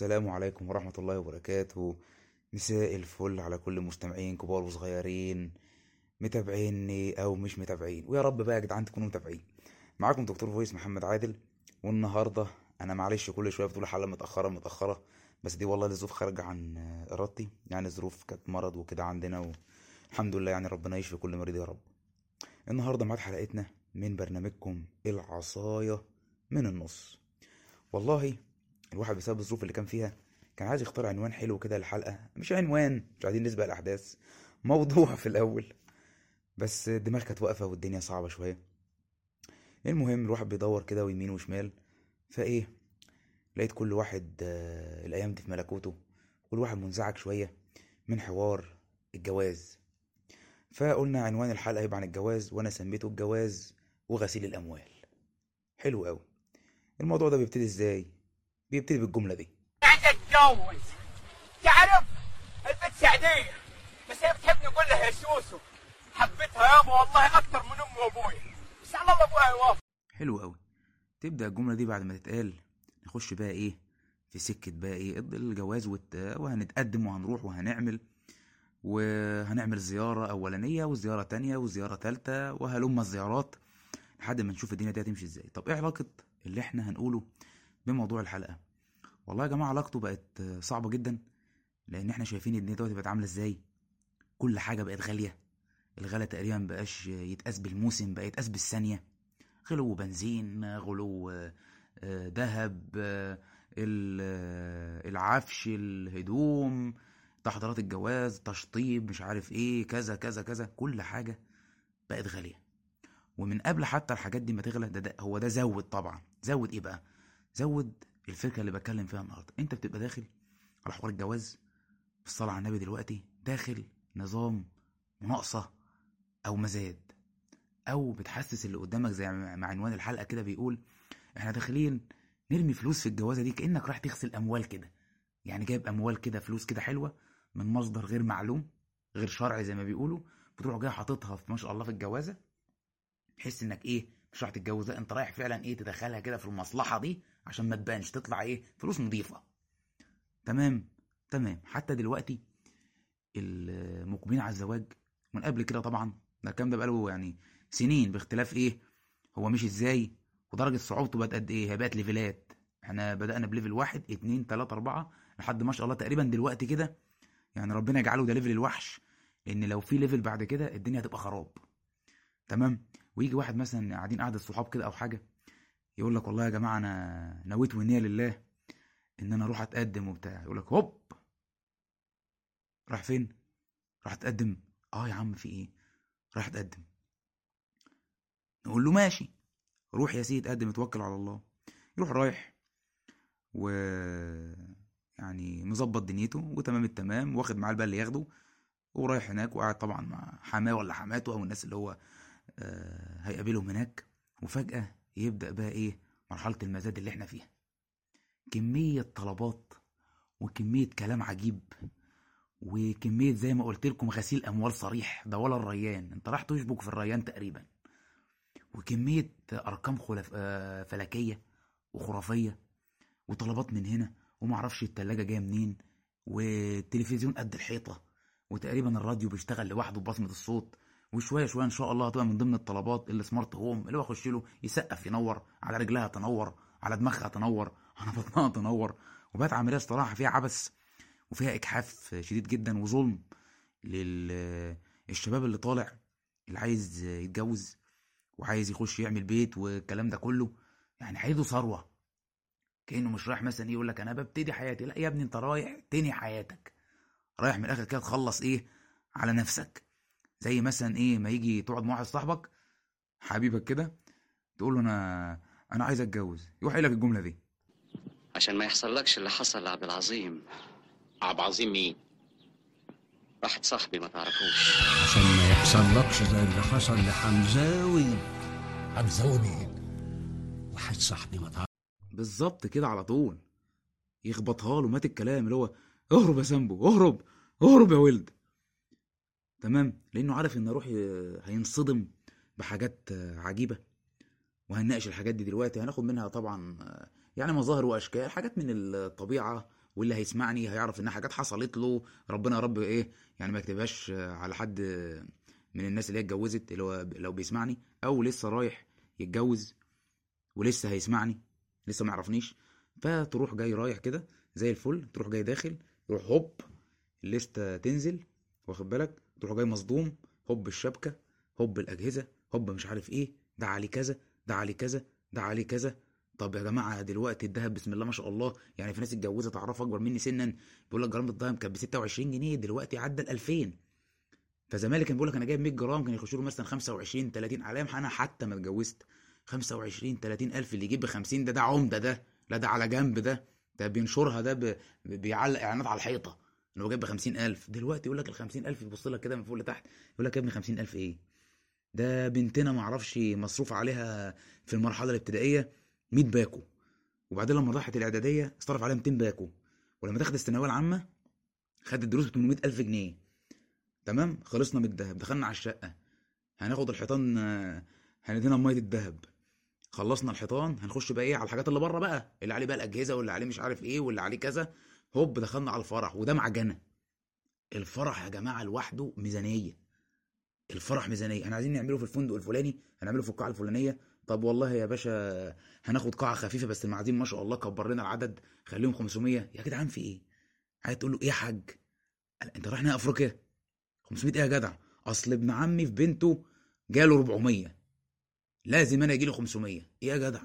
السلام عليكم ورحمة الله وبركاته. مساء الفل على كل مستمعين كبار وصغيرين متابعيني أو مش متابعين. ويا رب بقى يا جدعان تكونوا متابعين. معاكم دكتور فويس محمد عادل والنهاردة أنا معلش كل شوية بتقول حلقة متأخرة متأخرة بس دي والله لظروف خارجه عن إرادتي. يعني ظروف كانت مرض وكده عندنا والحمد لله يعني ربنا يشفي كل مريض يا رب. النهارده ميعاد حلقتنا من برنامجكم العصاية من النص. والله الواحد بسبب الظروف اللي كان فيها كان عايز يختار عنوان حلو كده للحلقة. مش عنوان مش عايزين نسبق الأحداث موضوع في الأول. بس الدماغ كانت واقفة والدنيا صعبة شوية. المهم الواحد بيدور كده ويمين وشمال فإيه لقيت كل واحد آه، الأيام دي في ملكوته كل واحد منزعج شوية من حوار الجواز. فقلنا عنوان الحلقة يبقى عن الجواز وأنا سميته الجواز وغسيل الأموال. حلو قوي الموضوع ده بيبتدي إزاي؟ بيبتدي بالجملة دي. عايز اتجوز تعرف؟ البنت سعدية بس هي بتحبني أقول لها يا سوسو حبيتها يابا والله أكتر من أمي وابوي بس على الله ابوها يوافق. حلو قوي تبدأ الجملة دي بعد ما تتقال. نخش بقى إيه؟ في سكة بقى إيه؟ الجواز والت... وهنتقدم وهنروح وهنعمل وهنعمل زيارة أولانية وزيارة تانية وزيارة تالتة وهلم الزيارات لحد ما نشوف الدنيا دي هتمشي إزاي. طب إيه علاقة اللي إحنا هنقوله بموضوع الحلقة. والله يا جماعة علاقته بقت صعبة جدا لأن إحنا شايفين الدنيا دلوقتي بقت عاملة إزاي. كل حاجة بقت غالية. الغلا تقريبا مبقاش يتقاس بالموسم بقى يتقاس بالثانية. غلو بنزين غلو آه، دهب آه، آه، العفش الهدوم تحضيرات الجواز تشطيب مش عارف إيه كذا كذا كذا. كل حاجة بقت غالية. ومن قبل حتى الحاجات دي ما تغلى ده, ده هو ده زود طبعا. زود إيه بقى؟ زود الفكرة اللي بتكلم فيها النهاردة. انت بتبقى داخل على حوار الجواز في الصلاة على النبي دلوقتي داخل نظام مناقصة أو مزاد أو بتحسس اللي قدامك زي ما عنوان الحلقة كده بيقول إحنا داخلين نرمي فلوس في الجوازة دي كأنك رايح تغسل أموال كده. يعني جايب أموال كده فلوس كده حلوة من مصدر غير معلوم غير شرعي زي ما بيقولوا بتروح جاي حاططها في ما شاء الله في الجوازة تحس إنك إيه مش رايح تتجوز لا انت رايح فعلا إيه تدخلها كده في المصلحة دي عشان ما تبانش تطلع إيه؟ فلوس نظيفة. تمام؟ تمام. حتى دلوقتي المقبلين على الزواج من قبل كده طبعا ده الكلام ده بقاله يعني سنين باختلاف إيه هو مش إزاي؟ ودرجة صعوبته بقت قد إيه؟ هي بقت ليفلات. إحنا بدأنا ب level واحد اتنين تلاتة أربعة لحد ما شاء الله تقريبا دلوقتي كده يعني ربنا يجعله ده level الوحش لأن لو في level بعد كده الدنيا هتبقى خراب. تمام؟ ويجي واحد مثلا قاعدين قعدة صحاب كده أو حاجة يقول لك والله يا جماعة أنا نويت والنية لله إن أنا أروح أتقدم وبتاع. يقول لك هوب! راح فين؟ راح اتقدم آه يا عم في إيه؟ راح اتقدم نقول له ماشي. روح يا سيدي اتقدم اتوكل على الله. يروح رايح و يعني مظبط دنيته وتمام التمام واخد معاه البال اللي ياخده ورايح هناك وقاعد طبعا مع حماة ولا حماته أو الناس اللي هو هيقابلهم هناك وفجأة يبدأ بقى إيه مرحلة المزاد اللي إحنا فيها. كمية طلبات وكمية كلام عجيب وكمية زي ما قلت لكم غسيل أموال صريح ده ولا الريان. أنت راح تشبك في الريان تقريبا. وكمية أرقام خلف... آه، فلكية وخرافية وطلبات من هنا ومعرفش التلاجة جاية منين والتلفزيون قد الحيطة وتقريبا الراديو بيشتغل لوحده ببصمة الصوت. وشوية شوية إن شاء الله هتبقى من ضمن الطلبات السمارت هوم اللي هو يخش له يسقف ينور على رجلها تنور على دماغها تنور على بطنها تنور. وبقت عملية صراحة فيها عبث وفيها إجحاف شديد جدا وظلم للشباب اللي طالع اللي عايز يتجوز وعايز يخش يعمل بيت والكلام ده كله. يعني حيده ثروة. كأنه مش رايح مثلا يقول لك أنا ببتدي حياتي. لا يا ابني أنت رايح تنهي حياتك. رايح من الآخر كده تخلص إيه؟ على نفسك. زي مثلا إيه ما يجي تقعد مع واحد صاحبك حبيبك كده تقول له أنا أنا عايز أتجوز يروح قايل لك الجملة دي. عشان ما يحصلكش اللي حصل لعبد العظيم. عبد العظيم مين؟ واحد صاحبي ما تعرفوش. عشان ما يحصلكش زي اللي حصل لحمزاوي حمزاوي مين؟ واحد صاحبي ما تعرف. بالظبط كده على طول. يخبطها له مات الكلام اللي هو اهرب يا سامبو اهرب اهرب يا ولد. تمام؟ لأنه عارف إن روحي هينصدم بحاجات عجيبة وهنناقش الحاجات دي دلوقتي. هناخد منها طبعا يعني مظاهر وأشكال حاجات من الطبيعة واللي هيسمعني هيعرف إنها حاجات حصلت له. ربنا يا رب إيه يعني ما يكتبهاش على حد من الناس اللي هي اتجوزت اللي هو لو بيسمعني أو لسه رايح يتجوز ولسه هيسمعني لسه ما يعرفنيش. فتروح جاي رايح كده زي الفل تروح جاي داخل يروح هوب الليستة تنزل واخد بالك؟ تروح جاي مصدوم هوب الشبكة هوب الأجهزة هوب مش عارف إيه ده عليه كذا ده عليه كذا ده عليه كذا. طب يا جماعة دلوقتي الذهب بسم الله ما شاء الله يعني في ناس اتجوزت اعرف أكبر مني سنا بيقول لك جرام الذهب كان ب 26 جنيه دلوقتي عدى ال 2000 فزمالك كان بيقول لك أنا جايب 100 جرام كان يخش له مثلا 25 30 علام أنا حتى ما اتجوزت. 25 30 ألف اللي يجيب ب 50 ده ده عمدة ده لا ده على جنب ده. ده بينشرها ده. بيعلق إعلانات على الحيطة. ان هو جايب ب 50000 دلوقتي يقول لك ال 50000 يبص لك كده من فوق لتحت يقول لك يا ابني 50000 إيه؟ ده بنتنا ما أعرفش مصروف عليها في المرحلة الابتدائية 100 باكو. وبعدين لما راحت الإعدادية اصرف عليها 200 باكو. ولما دخلت الثانوية العامة خدت الدروس ب 800000 جنيه. تمام؟ خلصنا من الذهب دخلنا على الشقة. هناخد الحيطان هندهنها بميه الذهب. خلصنا الحيطان هنخش بقى إيه على الحاجات اللي بره بقى اللي عليه بقى الأجهزة واللي عليه مش عارف إيه واللي عليه كذا. هوب دخلنا على الفرح وده معجنة. الفرح يا جماعة لوحده ميزانية. الفرح ميزانية. إحنا عايزين نعمله في الفندق الفلاني هنعمله في القاعة الفلانية. طب والله يا باشا هناخد قاعة خفيفة بس المعازيم ما شاء الله كبر لنا العدد خليهم 500 يا جدعان في إيه؟ عايز تقول له إيه يا حاج؟ انت رايح نهائي افريقيا؟ 500 إيه يا جدع؟ اصل ابن عمي في بنته جاله 400 لازم أنا يجيلي 500 إيه يا جدع؟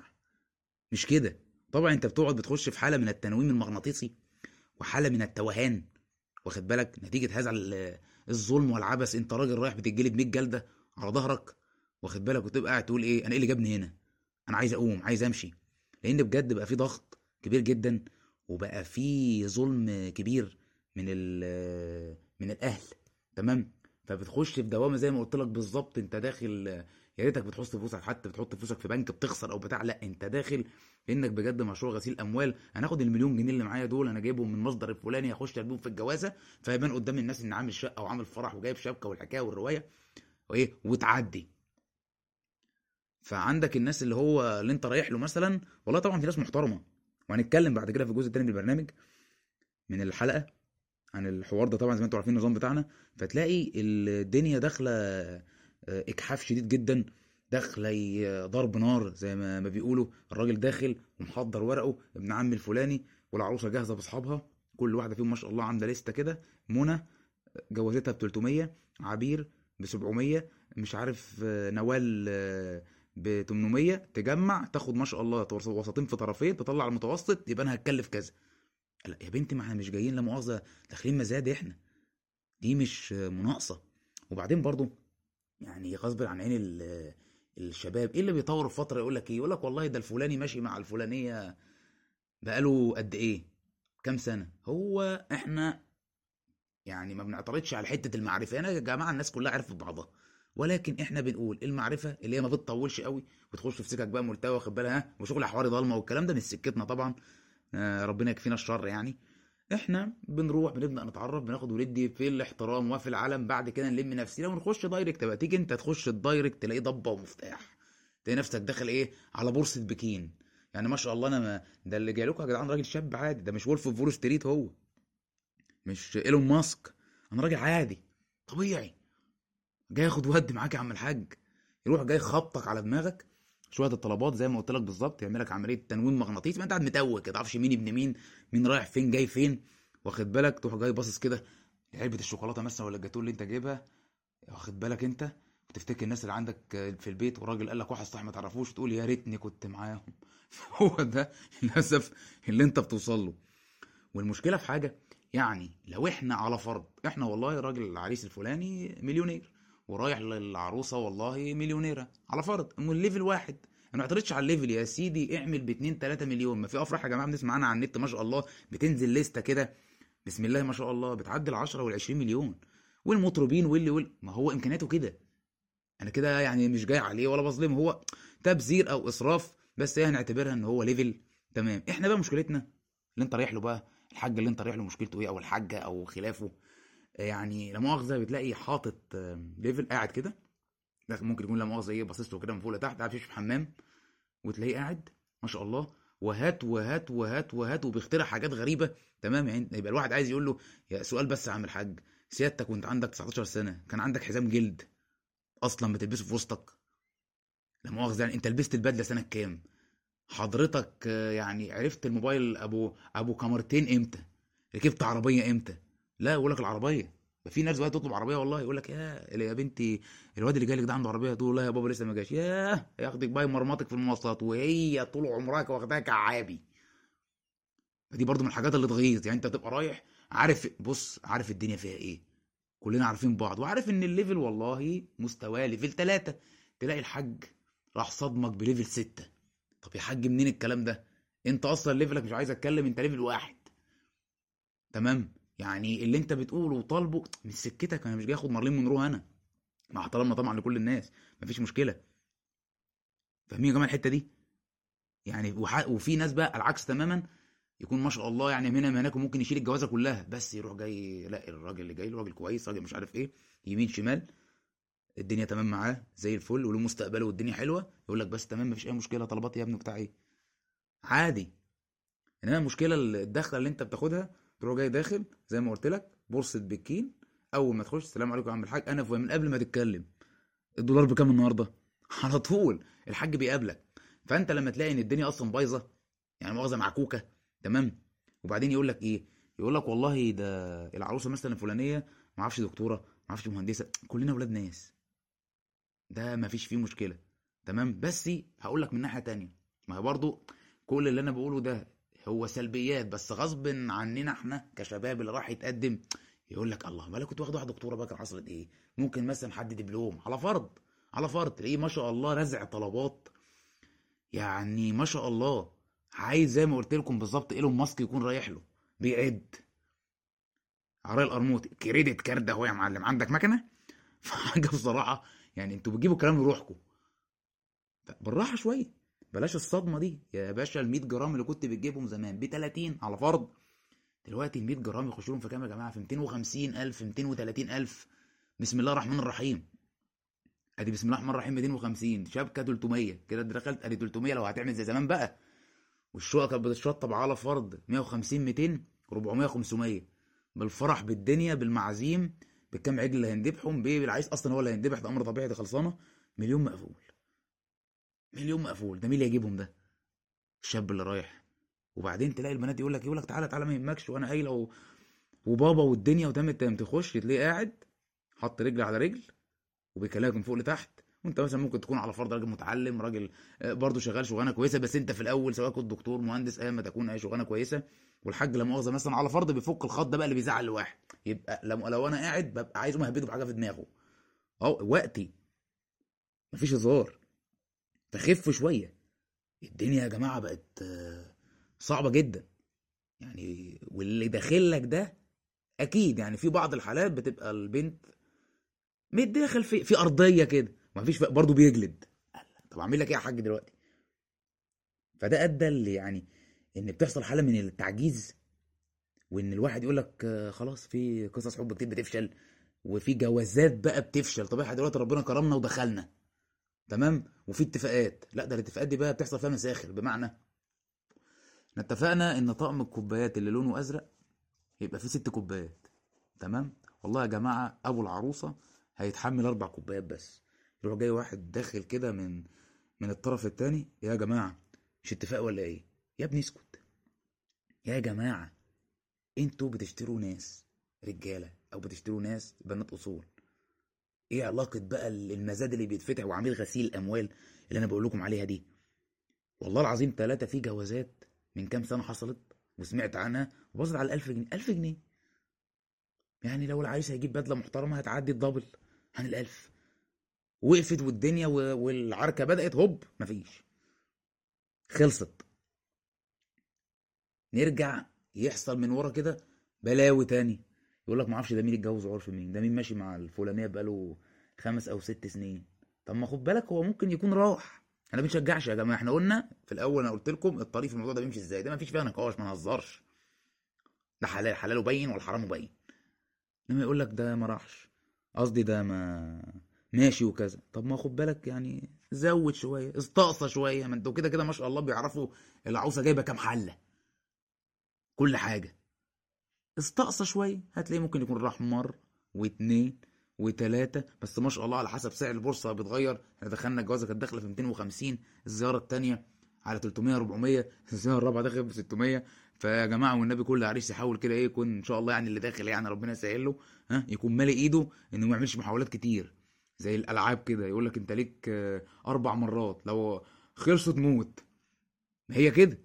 مش كده. طبعا انت بتقعد بتخش في حالة من التنويم المغناطيسي. وحالة من التوهان. واخد بالك؟ نتيجة هذا ال- الظلم والعبث. انت راجل رايح بتتجلد 100 جلدة على ظهرك واخد بالك؟ وتبقى قاعد تقول إيه؟ أنا إيه اللي جابني هنا؟ أنا عايز أقوم عايز أمشي. لأن بجد بقى في ضغط كبير جدا وبقى في ظلم كبير من من الأهل. تمام؟ فبتخش في دوامة زي ما قلت لك بالظبط. انت داخل يا ريتك بتحط فلوسك حتى بتحط فلوسك في بنك بتخسر أو بتاع لا أنت داخل لانك بجد مشروع غسيل أموال. أنا هاخد المليون جنيه اللي معايا دول أنا جايبهم من مصدر الفلاني هخش أرميهم في الجوازة فيبان قدام الناس إن عامل شقة وعامل فرح وجايب شبكة والحكاية والرواية وإيه وتعدي. فعندك الناس اللي هو اللي أنت رايح له مثلا والله طبعا في ناس محترمة. وهنتكلم بعد كده في الجزء الثاني من البرنامج من الحلقة عن الحوار ده طبعا زي ما أنتوا عارفين النظام بتاعنا. فتلاقي الدنيا داخلة اجحاف شديد جدا داخله ضرب نار زي ما ما بيقولوا. الراجل داخل ومحضر ورقه ابن عم الفلاني والعروسة جاهزة بأصحابها. كل واحدة فيهم ما شاء الله عاملة لستة كده. منى جوازتها ب 300 عبير ب 700 مش عارف آه، نوال ب 800 تجمع تاخد ما شاء الله وسطين في طرفين تطلع المتوسط يبقى أنا هتكلف كذا. لا يا بنتي ما إحنا مش جايين لا مؤاخذة داخلين مزاد إحنا. دي مش آه، مناقصة. وبعدين برضو يعني غصب عن عين ال- الشباب. إيه اللي بيطور في فترة يقول لك إيه؟ يقول لك والله ده الفلاني ماشي مع الفلانية بقاله قد إيه؟ كام سنة. هو إحنا يعني ما بنعترضش على حتة المعرفة. أنا يا جماعة الناس كلها عرفت بعضها. ولكن إحنا بنقول المعرفة اللي هي ما بتطولش قوي وتخش في سكك بقى ملتوى واخد بالها ها؟ وشغل حواري ضلمة والكلام ده مش سكتنا طبعا. آه ربنا يكفينا الشر يعني. إحنا بنروح بنبدأ نتعرف بناخد وندي في الاحترام وفي العالم بعد كده نلم نفسنا ونخش direct بقى تيجي انت تخش ال direct تلاقيه ضبة ومفتاح. تلاقي نفسك داخل إيه؟ على بورصة بكين. يعني ما شاء الله أنا ما ده اللي جاي لكم يا جدعان راجل شاب عادي ده مش Wolf of Wall Street هو. مش ايلون ماسك أنا راجل عادي طبيعي. جاي اخد ود معاك يا عم الحاج. يروح جاي خبطك على دماغك. شوية الطلبات زي ما قلت لك بالظبط يعمل لك عملية تنويم مغناطيسي ما انت قاعد متوه كده تعرفش مين ابن مين مين رايح فين جاي فين واخد بالك؟ تروح جاي باصص كده علبة الشوكولاتة مثلا ولا الجاتوه اللي انت جايبها واخد بالك انت؟ وتفتكر الناس اللي عندك في البيت وراجل قال لك واحد صاحبي ما تعرفوش تقول يا ريتني كنت معاهم. هو ده للأسف اللي انت بتوصل له. والمشكلة في حاجة يعني لو إحنا على فرض إحنا والله راجل العريس الفلاني مليونير. ورايح للعروسة والله مليونيرة. على فرض من level واحد. أنا ما اعترضش على ال level يا سيدي اعمل ب 2 3 مليون. ما في أفراح يا جماعة بنسمع عنها على النت ما شاء الله. بتنزل لستة كده. بسم الله ما شاء الله. بتعدي ال 10 وال 20 مليون. والمطربين واللي وال ما هو إمكانياته كده. أنا كده يعني مش جاي عليه ولا بظلمه. هو تبذير أو إسراف بس هي هنعتبرها إن هو level. تمام. إحنا بقى مشكلتنا اللي أنت رايح له بقى الحاج اللي أنت رايح له مشكلته إيه؟ أو الحاجة أو خلافه؟ يعني لا مؤاخذة بتلاقي حاطط ليفل قاعد كده. ده ممكن يكون لا مؤاخذة إيه باصص له كده من فوق لتحت قاعد في حمام وتلاقيه قاعد ما شاء الله. وهات وهات وهات وهات وبيخترع حاجات غريبة. تمام يعني يبقى الواحد عايز يقول له يا سؤال بس يا عم الحاج سيادتك وانت عندك 19 سنة كان عندك حزام جلد أصلا بتلبسه في وسطك؟ لا مؤاخذة يعني انت لبست البدلة سنة كام؟ حضرتك آه، يعني عرفت الموبايل أبو أبو كاميرتين إمتى؟ ركبت عربية إمتى؟ لا يقول لك العربية. ده في ناس بقى تطلب عربية والله يقول لك يا يا بنتي الواد اللي جاي لك ده عنده عربية تقول لا يا بابا لسه ما جاش. ياه ياخدك بقى يمرمطك في المواصلات وهي طول عمرها واخداها كعابي. فدي برضو من الحاجات اللي تغيظ. يعني انت بتبقى رايح عارف بص عارف الدنيا فيها إيه. كلنا عارفين بعض وعارف ان ال level والله مستواه level ثلاثة تلاقي الحاج راح صدمك ب level ستة. طب يا حاج منين الكلام ده؟ انت أصلا level ك مش عايز اتكلم انت level واحد. تمام؟ يعني اللي انت بتقوله وطالبه مش سكتك أنا مش جاي اخد مارلين مونرو أنا. مع احترامنا طبعا لكل الناس مفيش مشكلة. فاهمين يا جماعة الحتة دي؟ يعني وح... وفي ناس بقى العكس تماما يكون ما شاء الله يعني من هنا من هناك وممكن يشيل الجوازة كلها. بس يروح جاي لا الراجل اللي جاي له راجل كويس راجل مش عارف إيه يمين شمال الدنيا تمام معاه زي الفل وله مستقبله والدنيا حلوة. يقول لك بس تمام مفيش أي مشكلة طلبات يا ابني بتاع إيه؟ عادي. إنما المشكلة الدخلة اللي أنت بتاخدها تروح جاي داخل زي ما قلت لك بورصة بكين أول ما تخش السلام عليكم يا عم الحاج. أنا من قبل ما تتكلم. الدولار بكام النهارده؟ على طول. الحاج بيقابلك. فأنت لما تلاقي إن الدنيا أصلا بايظة يعني مؤاخذة معكوكه تمام؟ وبعدين يقول لك إيه؟ يقول لك والله ده العروسة مثلا الفلانية ما أعرفش دكتورة ما أعرفش مهندسة كلنا ولاد ناس. ده ما فيش فيه مشكلة تمام؟ بس هقول لك من ناحية تانية. ما هي برضو كل اللي أنا بقوله ده هو سلبيات بس غصب عننا إحنا كشباب اللي راح يتقدم يقول لك الله بالك كنت واخد واحدة دكتوره بقى كان حصلت إيه؟ ممكن مثلا حد دبلوم على فرض على فرض تلاقيه ما شاء الله رزع طلبات. يعني ما شاء الله عايز زي ما قلت لكم بالظبط إيلون ماسك يكون رايح له بيعد. عرق القرموطي credit card أهو يا معلم عندك مكنة؟ فحاجة بصراحة يعني أنتوا بتجيبوا كلام لروحكم. بالراحة شوية. بلاش الصدمة دي. يا باشا ال 100 جرام اللي كنت بتجيبهم زمان ب 30 على فرض. دلوقتي ال 100 جرام يخش لهم في كام يا جماعة؟ في 250 ألف 230 ألف. بسم الله الرحمن الرحيم. أدي بسم الله الرحمن الرحيم 250 شبكة 300 كده دخلت أدي 300 لو هتعمل زي زمان بقى. والشقه كانت بتتشطب على فرض. 150 200 400 500 بالفرح بالدنيا بالمعازيم بالكام عجل اللي هيندبحهم. بيه بالعريس أصلا هو اللي هيندبح ده أمر طبيعي دي خلصانة. مليون مقفول. مليون مقفول. ده مين اللي هيجيبهم ده؟ الشاب اللي رايح. وبعدين تلاقي البنات يقول لك يقول لك تعالى تعالى ما يهمكش وأنا قايله و... وبابا والدنيا وتم تم تخش تلاقيه قاعد حط رجل على رجل وبيكلمك من فوق لتحت. وأنت مثلا ممكن تكون على فرض راجل متعلم راجل آه، برضه شغال شغلانة كويسة بس أنت في الأول سواء كنت دكتور مهندس ايا ما تكون أي شغلانة كويسة. والحاج لا مؤاخذة مثلا على فرض بيفك الخط ده بقى اللي بيزعل الواحد. يبقى لو, لو أنا قاعد ببقى عايزه مهبده بحاجة في دماغه. آه وقتي. مفيش هزار. فخف شوية. الدنيا يا جماعة بقت آه، صعبة جدا. يعني واللي داخل لك ده أكيد يعني في بعض الحالات بتبقى البنت متداخل في في أرضية كده مفيش برضه بيجلد. طب أعمل لك إيه يا حاج دلوقتي؟ فده أدى اللي يعني إن بتحصل حالة من التعجيز وإن الواحد يقول لك آه، خلاص في قصص حب كتير بتفشل وفي جوازات بقى بتفشل. طب إحنا دلوقتي ربنا كرمنا ودخلنا. تمام؟ وفي اتفاقات. لا ده الاتفاقات دي بقى بتحصل فيها مساخر. بمعنى إحنا اتفقنا إن طقم الكوبايات اللي لونه أزرق يبقى فيه ست كوبايات. تمام؟ والله يا جماعة أبو العروسة هيتحمل أربع كوبايات بس. يروح جاي واحد داخل كده من من الطرف التاني يا جماعة مش اتفاق ولا إيه؟ يا ابني اسكت. يا جماعة أنتوا بتشتروا ناس رجالة أو بتشتروا ناس بنات أصول. إيه علاقة بقى المزاد اللي بيتفتح وعميل غسيل الاموال اللي أنا بقول لكم عليها دي؟ والله العظيم ثلاثة في جوازات من كام سنة حصلت وسمعت عنها وبصت على 1000 جنيه. 1000 جنيه؟ يعني لو العريس هيجيب بدلة محترمة هتعدي الدبل عن الألف. وقفت والدنيا والعركة بدأت هوب مفيش. خلصت. نرجع يحصل من ورا كده بلاوي تاني. يقول لك معرفش ده مين اتجوز عرف مين ده مين ماشي مع الفلانية بقاله خمس أو ست سنين. طب ما خد بالك هو ممكن يكون راح. إحنا ما بنشجعش يا جماعة إحنا قلنا في الأول أنا قلت لكم الطريق في الموضوع ده بيمشي إزاي ده ما فيش فيها نقاش ما نهزرش. ده حلال حلاله باين والحرام باين. لما يقول لك ده ما راحش قصدي ده ما ماشي وكذا. طب ما خد بالك يعني زود شوية استقصى شوية ما أنتوا كده كده ما شاء الله بيعرفوا العروسه جايبة كام حلة. كل حاجة. استقصى شوية هتلاقيه ممكن يكون راح مره واتنين وتلاتة بس ما شاء الله على حسب سعر البورصة بيتغير. إحنا دخلنا الجوازة كانت داخلة في 250 الزيارة الثانية على 300 400 الزيارة الرابعة داخلة في 600 فيا جماعة والنبي كل عريس يحاول كده إيه يكون إن شاء الله يعني اللي داخل يعني ربنا يسهل له ها يكون مالي ايده إنه ما يعملش محاولات كتير. زي الألعاب كده يقول لك انت ليك آه، أربع مرات لو خلصوا تموت ما هي كده.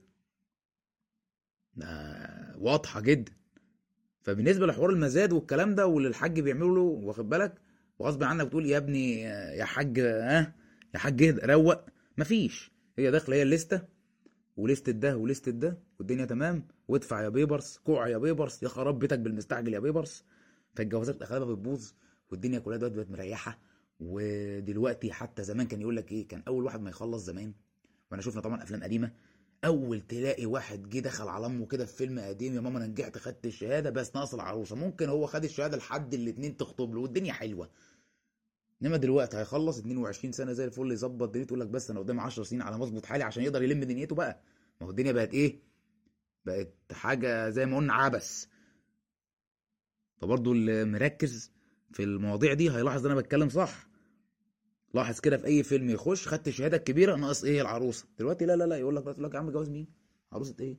ده واضحة جدا. فبالنسبة لحوار المزاد والكلام ده واللي الحاج بيعمله له واخد بالك؟ وغصب عنك بتقول يا ابني يا حاج ها؟ يا حاج اهدى، روق. مفيش. هي داخلة هي اللستة. ولستة ده ولستة ده والدنيا تمام. وادفع يا بيبرس كوع يا بيبرس. يا خراب بيتك بالمستعجل يا بيبرس. فالجوازات اغلبها بتبوظ والدنيا كلها دلوقتي بقت مريحة. ودلوقتي حتى زمان كان يقول لك إيه؟ كان أول واحد ما يخلص زمان. وأنا شفنا طبعا أفلام قديمة. أول تلاقي واحد جه دخل على أمه كده في فيلم قديم يا ماما أنا نجحت خدت الشهادة بس ناقص العروسة. ممكن هو خد الشهادة لحد الاتنين تخطب له والدنيا حلوة. إنما دلوقتي هيخلص 22 سنة زي الفل يظبط دنيته يقول لك بس أنا قدامي 10 سنين على مظبوط حالي عشان يقدر يلم دنيته بقى. ما هو الدنيا بقت إيه؟ بقت حاجة زي ما قلنا عبث. فبرضه اللي مركز في المواضيع دي هيلاحظ إن أنا بتكلم صح. لاحظ كده في أي فيلم يخش خدت الشهادة الكبيرة ناقص إيه؟ العروسة. دلوقتي لا لا لا يقول لك يقول لك يا عم جواز مين؟ عروسة إيه؟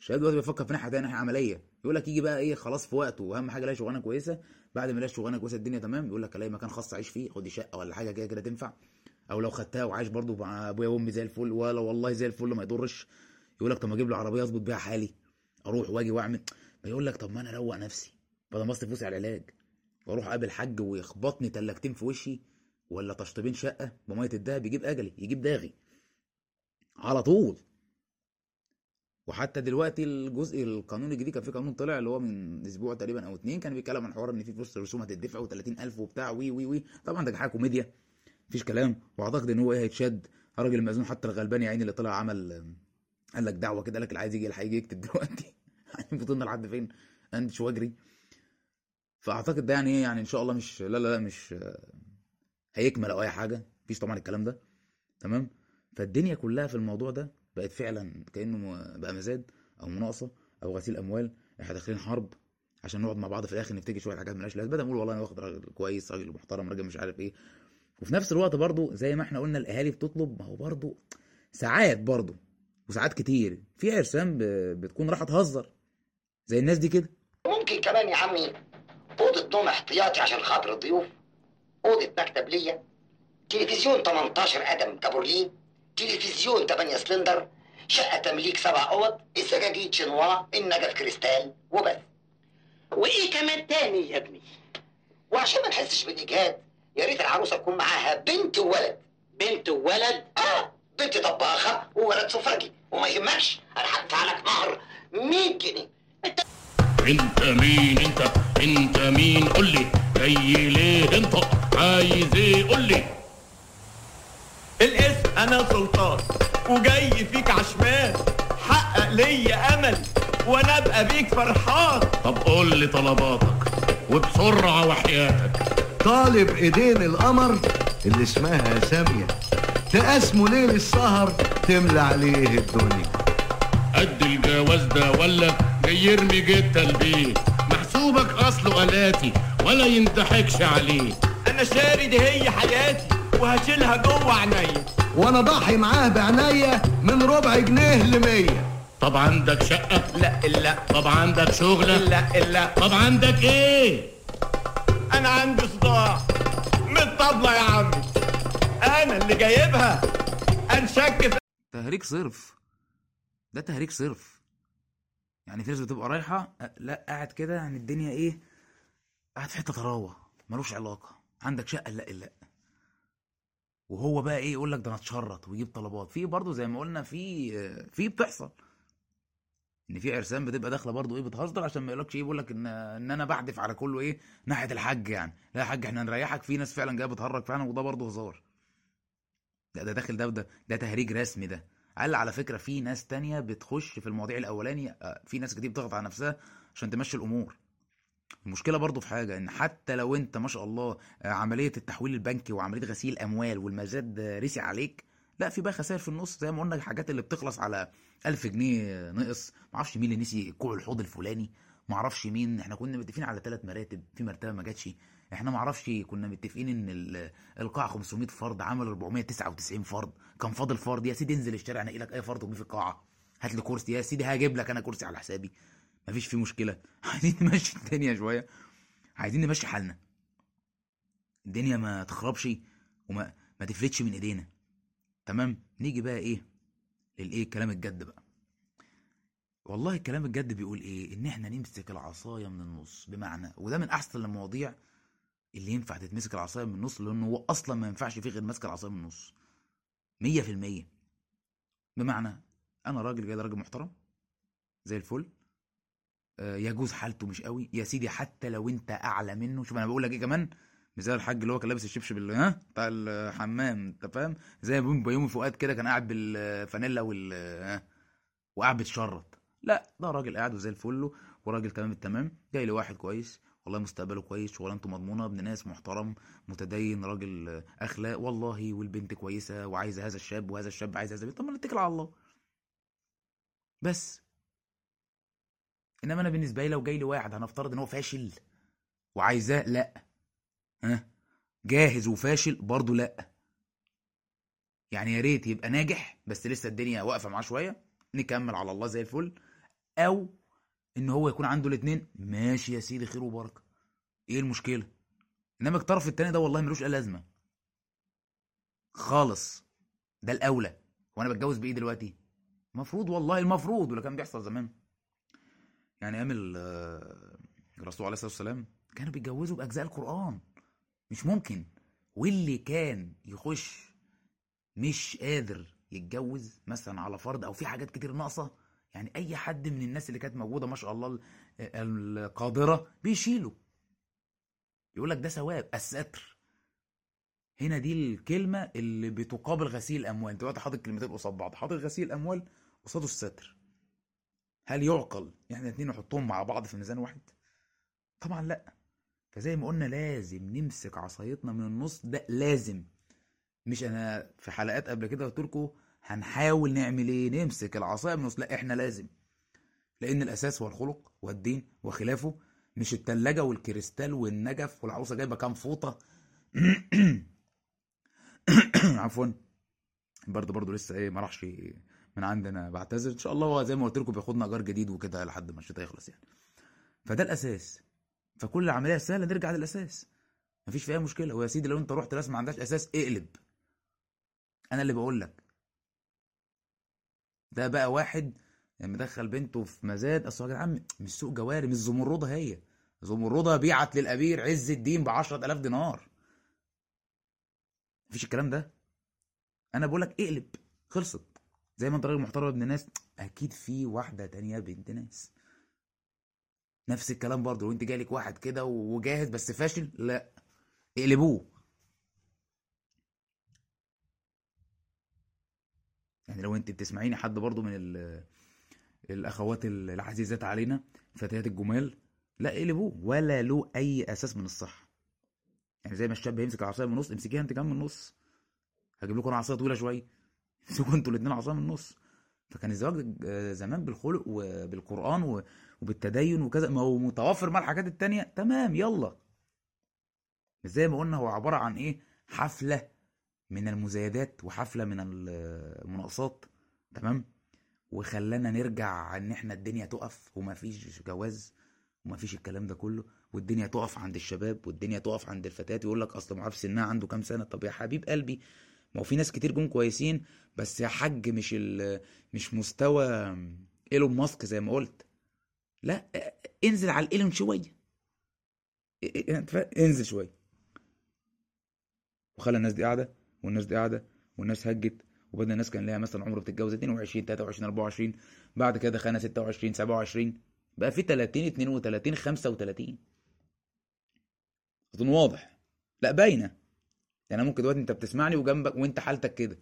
الشباب دلوقتي بيفكر في ناحية تانية ناحية عملية. يقول لك يجي بقى إيه؟ خلاص في وقته وأهم حاجة الاقي شغلانة كويسة. بعد ما الاقي شغلانة كويسة الدنيا تمام يقول لك ألاقي مكان خاص أعيش فيه خدي شقة ولا حاجة كده كده تنفع. أو لو خدتها وعايش برضو مع أبويا وأمي زي الفل ولا والله زي الفل ما يضرش. يقول لك طب ما أجيب له عربية أظبط بيها حالي أروح وأجي وأعمل. فيقول لك طب ما أنا أروق نفسي بدل ما أصرف فلوسي على العلاج وأروح أقابل حج ويخبطني تلاجتين في وشي. ولا تشطيبين شقة بمية الدهب يجيب أجلي يجيب داغي. على طول. وحتى دلوقتي الجزء القانوني الجديد كان في قانون طلع اللي هو من أسبوع تقريبا أو اتنين كان بيتكلم عن حوار إن في فلوس رسوم هتدفع و30000 وبتاع وي وي وي. طبعا ده حاجة كوميديا. مفيش كلام. وأعتقد إن هو إيه هيتشد. الراجل المأذون حتى الغلبان يا عيني اللي طلع عمل قال لك دعوة كده قال لك اللي عايز يجي هيجي يكتب دلوقتي. يعني فضلنا لحد فين؟ أنا مش واجري. فأعتقد ده يعني إيه يعني إن شاء الله مش لا لا لا مش هيكمل أو أي حاجة مفيش طبعا الكلام ده. تمام؟ فالدنيا كلها في الموضوع ده بقت فعلا كأنه بقى مزاد أو مناقصة أو غسيل أموال. إحنا داخلين حرب عشان نقعد مع بعض في الآخر نفتكر شوية حاجات ملهاش لازمة. بدل نقول والله أنا واخد راجل كويس راجل محترم راجل مش عارف إيه. وفي نفس الوقت برضو زي ما إحنا قلنا الأهالي بتطلب ما هو برضو ساعات برضو وساعات كتير في عرسان بتكون رايحة تهزر. زي الناس دي كده. ممكن كمان يا عمي أوضة نوم احتياطي عشان خاطر الضيوف. أوضة مكتب ليا تلفزيون 18 قدم كابورلين تلفزيون 8 سلندر شقة تمليك سبع أوض السجاجيد شنوا النجف كريستال وبس. وإيه كمان تاني يا ابني؟ وعشان ما نحسش بالإيجاد يا ريت العروسة تكون معاها بنت وولد. بنت وولد؟ آه بنت طباخة وولد سفرجي. وما يهمكش أنا هدفع لك مهر 100 جنيه. أنت مين أنت؟ أنت مين؟ قول لي. جاي ليه انت عايز إيه قول لي. الاسم أنا سلطان وجاي فيك عشمان. حقق ليا أمل وأنا أبقى بيك فرحان. طب قول لي طلباتك وبسرعة وحياتك. طالب إيدين القمر اللي اسمها سامية. تقاسمه ليل السهر تملى عليه الدنيا. قد الجواز ده ولا جاي يرمي جتة البيت اصله آلاتي ولا ينضحكش عليه. أنا شاري دي هي حياتي وهشيلها جوه عينيا. وأنا ضحي معاه بعناية من ربع جنيه لمية. طب عندك شقة؟ لا لا طب عندك شغلة؟ لا لا طب عندك إيه؟ أنا عندي صداع. من الطبلة يا عمي. أنا اللي جايبها. أنشك في تهريج صرف. ده تهريج صرف. يعني في ناس بتبقى رايحة لا قاعد كده يعني الدنيا إيه قاعد في حتة طراوة ملوش علاقة عندك شقة لا لا وهو بقى إيه يقول لك ده أنا اتشرط ويجيب طلبات. في برضه زي ما قلنا في في بتحصل. إن في عرسان بتبقى داخلة برضه إيه بتهزر عشان ما يقولكش إيه بيقول لك إن إن أنا بحدف على كله إيه ناحية الحج يعني. لا يا حاج إحنا نريحك في ناس فعلا جاية بتهرج فعلا وده برضه هزار. لا ده داخل ده ده ده تهريج رسمي ده. قال على فكرة في ناس تانية بتخش في المواضيع الأولاني آه، في ناس كتير بتضغط على نفسها عشان تمشي الأمور. المشكلة برضو في حاجة إن حتى لو أنت ما شاء الله آه، عملية التحويل البنكي وعملية غسيل الاموال والمزاد رسي عليك لا في بقى خسائر في النص زي ما قلنا الحاجات اللي بتخلص على 1000 جنيه نقص. ما أعرفش مين اللي نسي كوع الحوض الفلاني. ما أعرفش مين. إحنا كنا متفقين على ثلاث مراتب. في مرتبة ما جاتش. إحنا ما أعرفش. كنا متفقين إن ال- القاعة 500 فرد عمل 499 فرد. كان فاضل فرد. يا سيدي انزل الشارع نقي لك أي فرد وجي في القاعة. هات لي كرسي. يا سيدي هجيب لك أنا كرسي على حسابي. مفيش فيه مشكلة. عايزين نمشي الدنيا شوية. عايزين نمشي حالنا. الدنيا ما تخربش وما ما تفلتش من إيدينا. تمام؟ نيجي بقى إيه؟ للإيه؟ الكلام الجد بقى. والله الكلام الجد بيقول إيه؟ إن إحنا نمسك العصاية من النص بمعنى وده من أحسن المواضيع اللي ينفع تتمسك العصاية من النص لأنه هو أصلا ما ينفعش فيه غير مسك العصاية من النص. مية في المية. بمعنى أنا راجل جاي راجل محترم زي الفل. آه، يجوز حالته مش قوي. يا سيدي حتى لو أنت أعلى منه شوف أنا بقول لك إيه كمان. زي الحاج اللي هو كان لابس الشبشب اللي ها؟ بتاع الحمام انت فاهم؟ زي بيومي فؤاد كده كان قاعد بالفانيلا وال وقاعد بتشرط لا ده راجل قاعد وزي الفل وراجل تمام التمام جاي لي واحد كويس والله مستقبله كويس شغلانته مضمونة ابن ناس محترم متدين راجل أخلاق والله والبنت كويسة وعايزة هذا الشاب وهذا الشاب عايز هذا طب ما نتكل على الله. بس. إنما أنا بالنسبة لي لو جاي لي واحد هنفترض إن هو فاشل وعايزاه لا. ها؟ جاهز وفاشل؟ برضه لا. يعني يا ريت يبقى ناجح بس لسه الدنيا واقفة معاه شوية نكمل على الله زي الفل. أو إن هو يكون عنده الاثنين ماشي يا سيدي خير وبركة. إيه المشكلة؟ إنما الطرف التاني ده والله ملوش أي لازمة. خالص. ده الأولى. وأنا بتجوز بإيه دلوقتي؟ المفروض والله المفروض ولا كان بيحصل زمان. يعني أيام آه، الرسول عليه الصلاة والسلام كانوا بيتجوزوا بأجزاء القرآن. مش ممكن. واللي كان يخش مش قادر يتجوز مثلا على فرض أو في حاجات كتير ناقصة يعني أي حد من الناس اللي كانت موجودة ما شاء الله ال- القادرة بيشيله. يقول لك ده ثواب الستر. هنا دي الكلمة اللي بتقابل غسيل الاموال أنت دلوقتي حاطط كلمتين قصاد بعض حاطط غسيل الاموال قصاده الستر. هل يعقل إحنا الاتنين نحطهم مع بعض في ميزان واحد؟ طبعا لأ. فزي ما قلنا لازم نمسك عصايتنا من النص ده لازم. مش أنا في حلقات قبل كده قلت لكم هنحاول نعمل إيه؟ نمسك العصاية من النص. لا إحنا لازم. لأن الأساس هو الخلق والدين وخلافه مش التلاجة والكريستال والنجف والعروسة جايبة كام فوطة. عفوا. برضه برضه لسه إيه ما راحش من عندنا بعتذر. إن شاء الله هو زي ما قلت لكم بياخدنا إيجار جديد وكده لحد ما الشتاء يخلص يعني. فده الأساس. فكل العملية سهلة نرجع للأساس. مفيش فيها مشكلة. ويا سيدي لو أنت رحت ناس ما عندهاش أساس اقلب. أنا اللي بقول لك. ده بقى واحد مدخل بنته في مزاد أصل يا جدعان مش سوق جواري مش زمرده هي. زمرده بيعت للامير عز الدين ب 10000 دينار. مفيش الكلام ده. أنا بقول لك اقلب. خلصت. زي ما أنت راجل محترم ابن ناس أكيد في واحدة تانية بنت ناس. نفس الكلام برضه لو انت جالك واحد كده وجاهز بس فاشل لا. اقلبوه. يعني لو انت بتسمعيني حد برضه من ال- الأخوات العزيزات علينا فتيات الجمال لا اقلبوه ولا له أي أساس من الصحة. يعني زي ما الشاب يمسك العصاية من النص امسكيها انت كمان من النص. هجيب لكم عصاية طويلة شوية. امسكوا أنتوا الاثنين عصاية من النص. فكان الزواج آه، زمان بالخلق وبالقرآن و- وبالتدين وكذا. ما هو متوفر مع الحاجات التانية. تمام يلا. زي ما قلنا هو عبارة عن إيه؟ حفلة من المزايدات وحفلة من المناقصات. تمام؟ وخلانا نرجع إن إحنا الدنيا تقف ومفيش جواز ومفيش الكلام ده كله. والدنيا تقف عند الشباب والدنيا تقف عند الفتيات. يقول لك أصل معرفش سنها عنده كام سنة. طب يا حبيب قلبي ما هو في ناس كتير جم كويسين بس يا حاج مش. مش مستوى إيلون ماسك زي ما قلت. لا انزل على الايلون شوية؟ انزل شوية. وخلى الناس دي قاعدة والناس دي قاعدة والناس هجت. وبدأ الناس كان ليها مثلا عمر بتتجوز 22 23 24 بعد كده دخلنا 26 27 بقى في 30 32 35 أظن واضح. لا باينة. يعني ممكن دلوقتي أنت بتسمعني وجنبك وأنت حالتك كده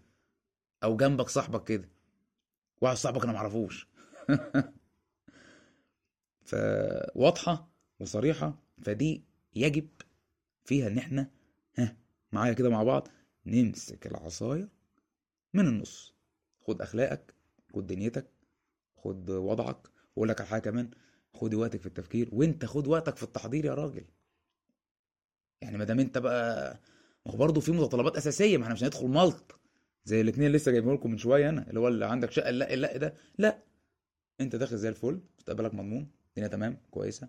أو جنبك صاحبك كده واحد صاحبك أنا معرفوش. فواضحة وصريحة فدي يجب فيها إن إحنا ها معايا كده مع بعض نمسك العصاية من النص. خد أخلاقك خد دنيتك خد وضعك. واقول لك على حاجة كمان خد وقتك في التفكير وأنت خد وقتك في التحضير يا راجل. يعني ما دام أنت بقى ما هو برضه في متطلبات أساسية ما إحنا مش هندخل ملط. زي الاثنين لسه جايبهم لكم من شوية أنا اللي هو اللي عندك شقة لا لا ده لا أنت داخل زي الفل مستقبلك مضمون الدنيا تمام كويسة.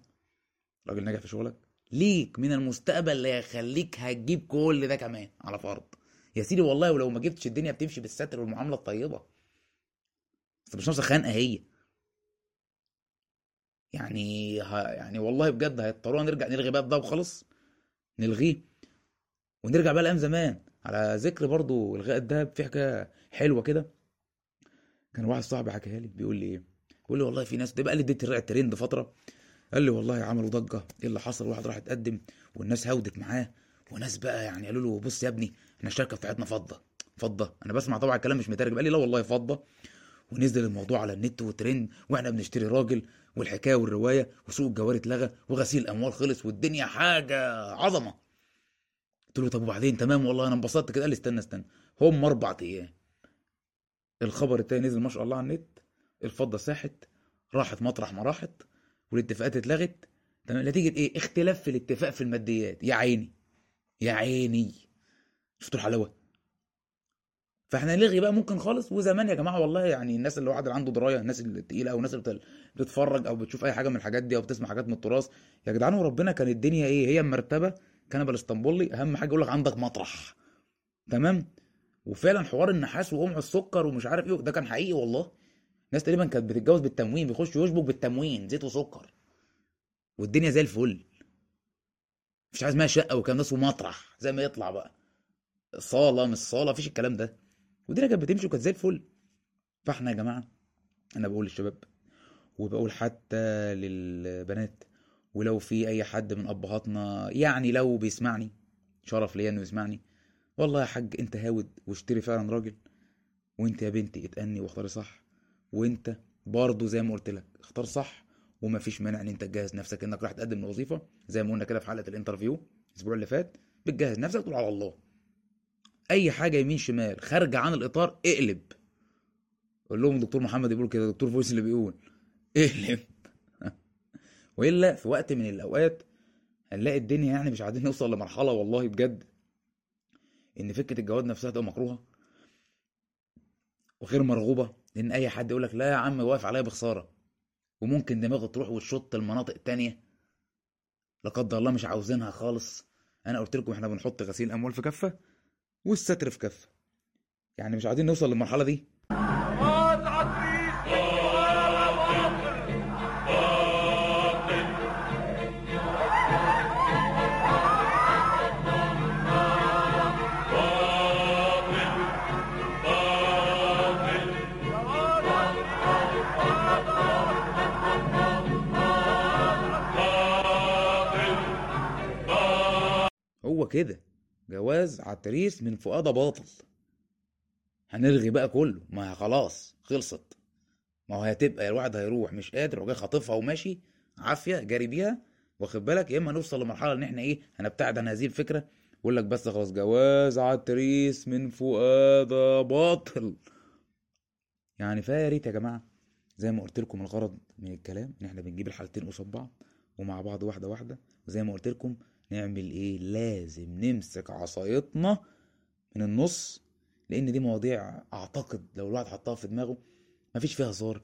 راجل ناجح في شغلك. ليك من المستقبل اللي هيخليك هتجيب كل ده كمان على فرض. يا سيدي والله ولو ما جبتش الدنيا بتمشي بالستر والمعاملة الطيبة. بس مش ناقصة خنقه هي. يعني ه... يعني والله بجد هيضطرونا نرجع نلغي بقى ده وخلاص. نلغيه. ونرجع بقى لأيام زمان. على ذكر برضو الغاء الدهب في حكايه حلوة كده. كان واحد صاحبي حكاها لي بيقول لي إيه؟ بيقول لي والله في ناس ده بقى لي اديت الترند فترة. قال لي والله عملوا ضجة إيه اللي حصل؟ واحد راح يتقدم والناس هودت معاه. وناس بقى يعني قالوا له بص يا ابني إحنا الشركة بتاعتنا فضة فضة. أنا بسمع طبعا الكلام مش مترجم. قال لي لا والله فضة. ونزل الموضوع على النت وترند وإحنا بنشتري راجل والحكاية والرواية وسوق الجوار اتلغى وغسيل الأموال خلص والدنيا حاجة عظمة. قلت له طب وبعدين؟ تمام والله أنا انبسطت كده. قال لي استنى استنى. هم أربع أيام. الخبر التاني نزل ما شاء الله على النت. الفضة ساحت راحت مطرح ما راحت والاتفاقات اتلغت. تمام؟ نتيجة إيه؟ اختلاف في الاتفاق في الماديات. يا عيني يا عيني. شفتوا الحلاوة؟ فإحنا نلغي بقى ممكن خالص. وزمان يا جماعة والله يعني الناس اللي واحد عنده دراية الناس اللي تقيلة أو الناس اللي بتتفرج أو بتشوف أي حاجة من الحاجات دي أو بتسمع حاجات من التراث. يا جدعان وربنا كان الدنيا إيه؟ هي المرتبه كنبه الاسطنبولي أهم حاجة يقول لك عندك مطرح. تمام؟ وفعلا حوار النحاس وقمع السكر ومش عارف إيه ده كان حقيقي والله. ناس تقريبا كانت بتتجوز بالتموين بيخشوا يشبك بالتموين زيت وسكر. والدنيا زي الفل. مفيش حاجة اسمها شقة وكلام ده ومطرح زي ما يطلع بقى. صالة مش صالة مفيش الكلام ده. والدنيا كانت بتمشي وكانت زي الفل. فاحنا يا جماعة أنا بقول للشباب وبقول حتى للبنات ولو في أي حد من أبهاتنا يعني لو بيسمعني شرف ليا إنه يسمعني والله يا حاج أنت هاود واشتري فعلا راجل وأنت يا بنتي اتأني واختاري صح وأنت برضه زي ما قلت لك اختار صح ومفيش مانع إن أنت تجهز نفسك إنك راح تقدم لوظيفة زي ما قلنا كده في حلقة ال interview الأسبوع اللي فات بتجهز نفسك تقول على الله. أي حاجة يمين شمال خارجه عن الإطار اقلب. قول لهم دكتور محمد بيقول كده دكتور فويس اللي بيقول اقلب. وإلا في وقت من الأوقات هنلاقي الدنيا يعني مش عايزين نوصل لمرحلة والله بجد إن فكرة الجواز نفسها تبقى مكروهة وغير مرغوبة لأن أي حد يقول لك لا يا عم واقف عليا بخسارة وممكن دماغه تروح وتشط المناطق تانية لا قدر الله مش عاوزينها خالص. أنا قلت لكم إحنا بنحط غسيل أموال في كفة والستر في كفة. يعني مش عايزين نوصل للمرحلة دي. هو كده. جواز عتريس من فؤاد باطل. هنلغي بقى كله. ما هي خلاص خلصت. ما هو هتبقى الواحد هيروح. مش قادر وجاي خاطفها وماشي. عافية جاري بيها. واخد بالك؟ يا إما نوصل لمرحلة إن إحنا إيه هنبتعد عن هذه الفكرة يقول لك بس خلاص جواز عتريس من فؤاد باطل. يعني فيا ريت يا جماعة زي ما قلت لكم الغرض من الكلام إن إحنا بنجيب الحالتين قصاد بعض. ومع بعض واحدة واحدة وزي ما قلت لكم نعمل إيه؟ لازم نمسك عصايتنا من النص لأن دي مواضيع أعتقد لو الواحد حطها في دماغه مفيش فيها هزار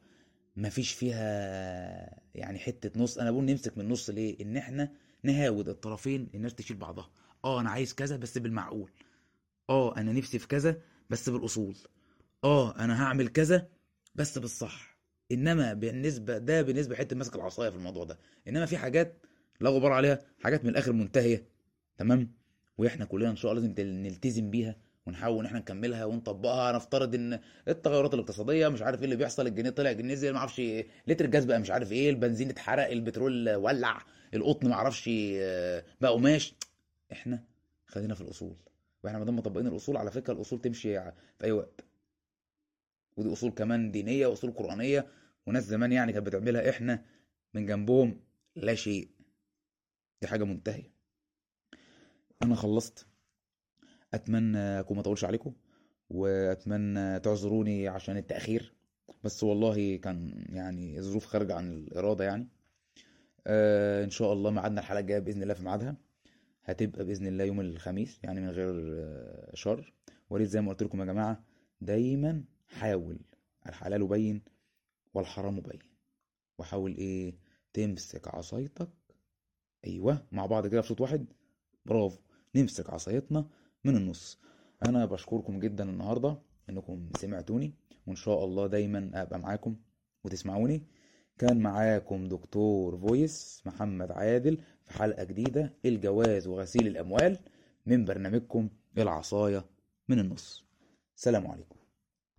مفيش فيها يعني حتة نص. أنا بقول نمسك من النص ليه؟ إن إحنا نهاود الطرفين الناس تشيل بعضها. آه أنا عايز كذا بس بالمعقول. آه أنا نفسي في كذا بس بالأصول. آه أنا هعمل كذا بس بالصح. إنما بالنسبة ده بالنسبة حتة ماسك العصاية في الموضوع ده. إنما في حاجات لا غبار عليها حاجات من الآخر منتهية. تمام؟ وإحنا كلنا إن شاء الله لازم نلتزم بيها ونحاول إن إحنا نكملها ونطبقها نفترض إن التغيرات الاقتصادية مش عارف إيه اللي بيحصل الجنيه طلع الجنيه نزل ما أعرفش إيه، لتر الجاز بقى مش عارف إيه البنزين اتحرق البترول ولع القطن ما أعرفش آه، بقى قماش. إحنا خلينا في الأصول. وإحنا ما دام مطبقين الأصول على فكرة الأصول تمشي في أي وقت. ودي أصول كمان دينية وأصول قرآنية. وناس زمان يعني كانت بتعملها إحنا من جنبهم لا شيء. دي حاجة منتهية. أنا خلصت. أتمنى أكون ما اطولش عليكم. وأتمنى تعذروني عشان التأخير. بس والله كان يعني ظروف خارجة عن الإرادة يعني. آه إن شاء الله ميعادنا الحلقة الجاية بإذن الله في ميعادها. هتبقى بإذن الله يوم الخميس يعني من غير آه، شر. وليد زي ما قلت لكم يا جماعة دايما حاول. الحلال بين والحرام بين. وحاول إيه؟ تمسك عصايتك. أيوه مع بعض كده في صوت واحد. برافو. نمسك عصايتنا من النص. أنا بشكركم جدا النهارده إنكم سمعتوني وإن شاء الله دايما أبقى معاكم وتسمعوني. كان معاكم دكتور فويس محمد عادل في حلقة جديدة الجواز وغسيل الأموال من برنامجكم العصاية من النص. سلام عليكم.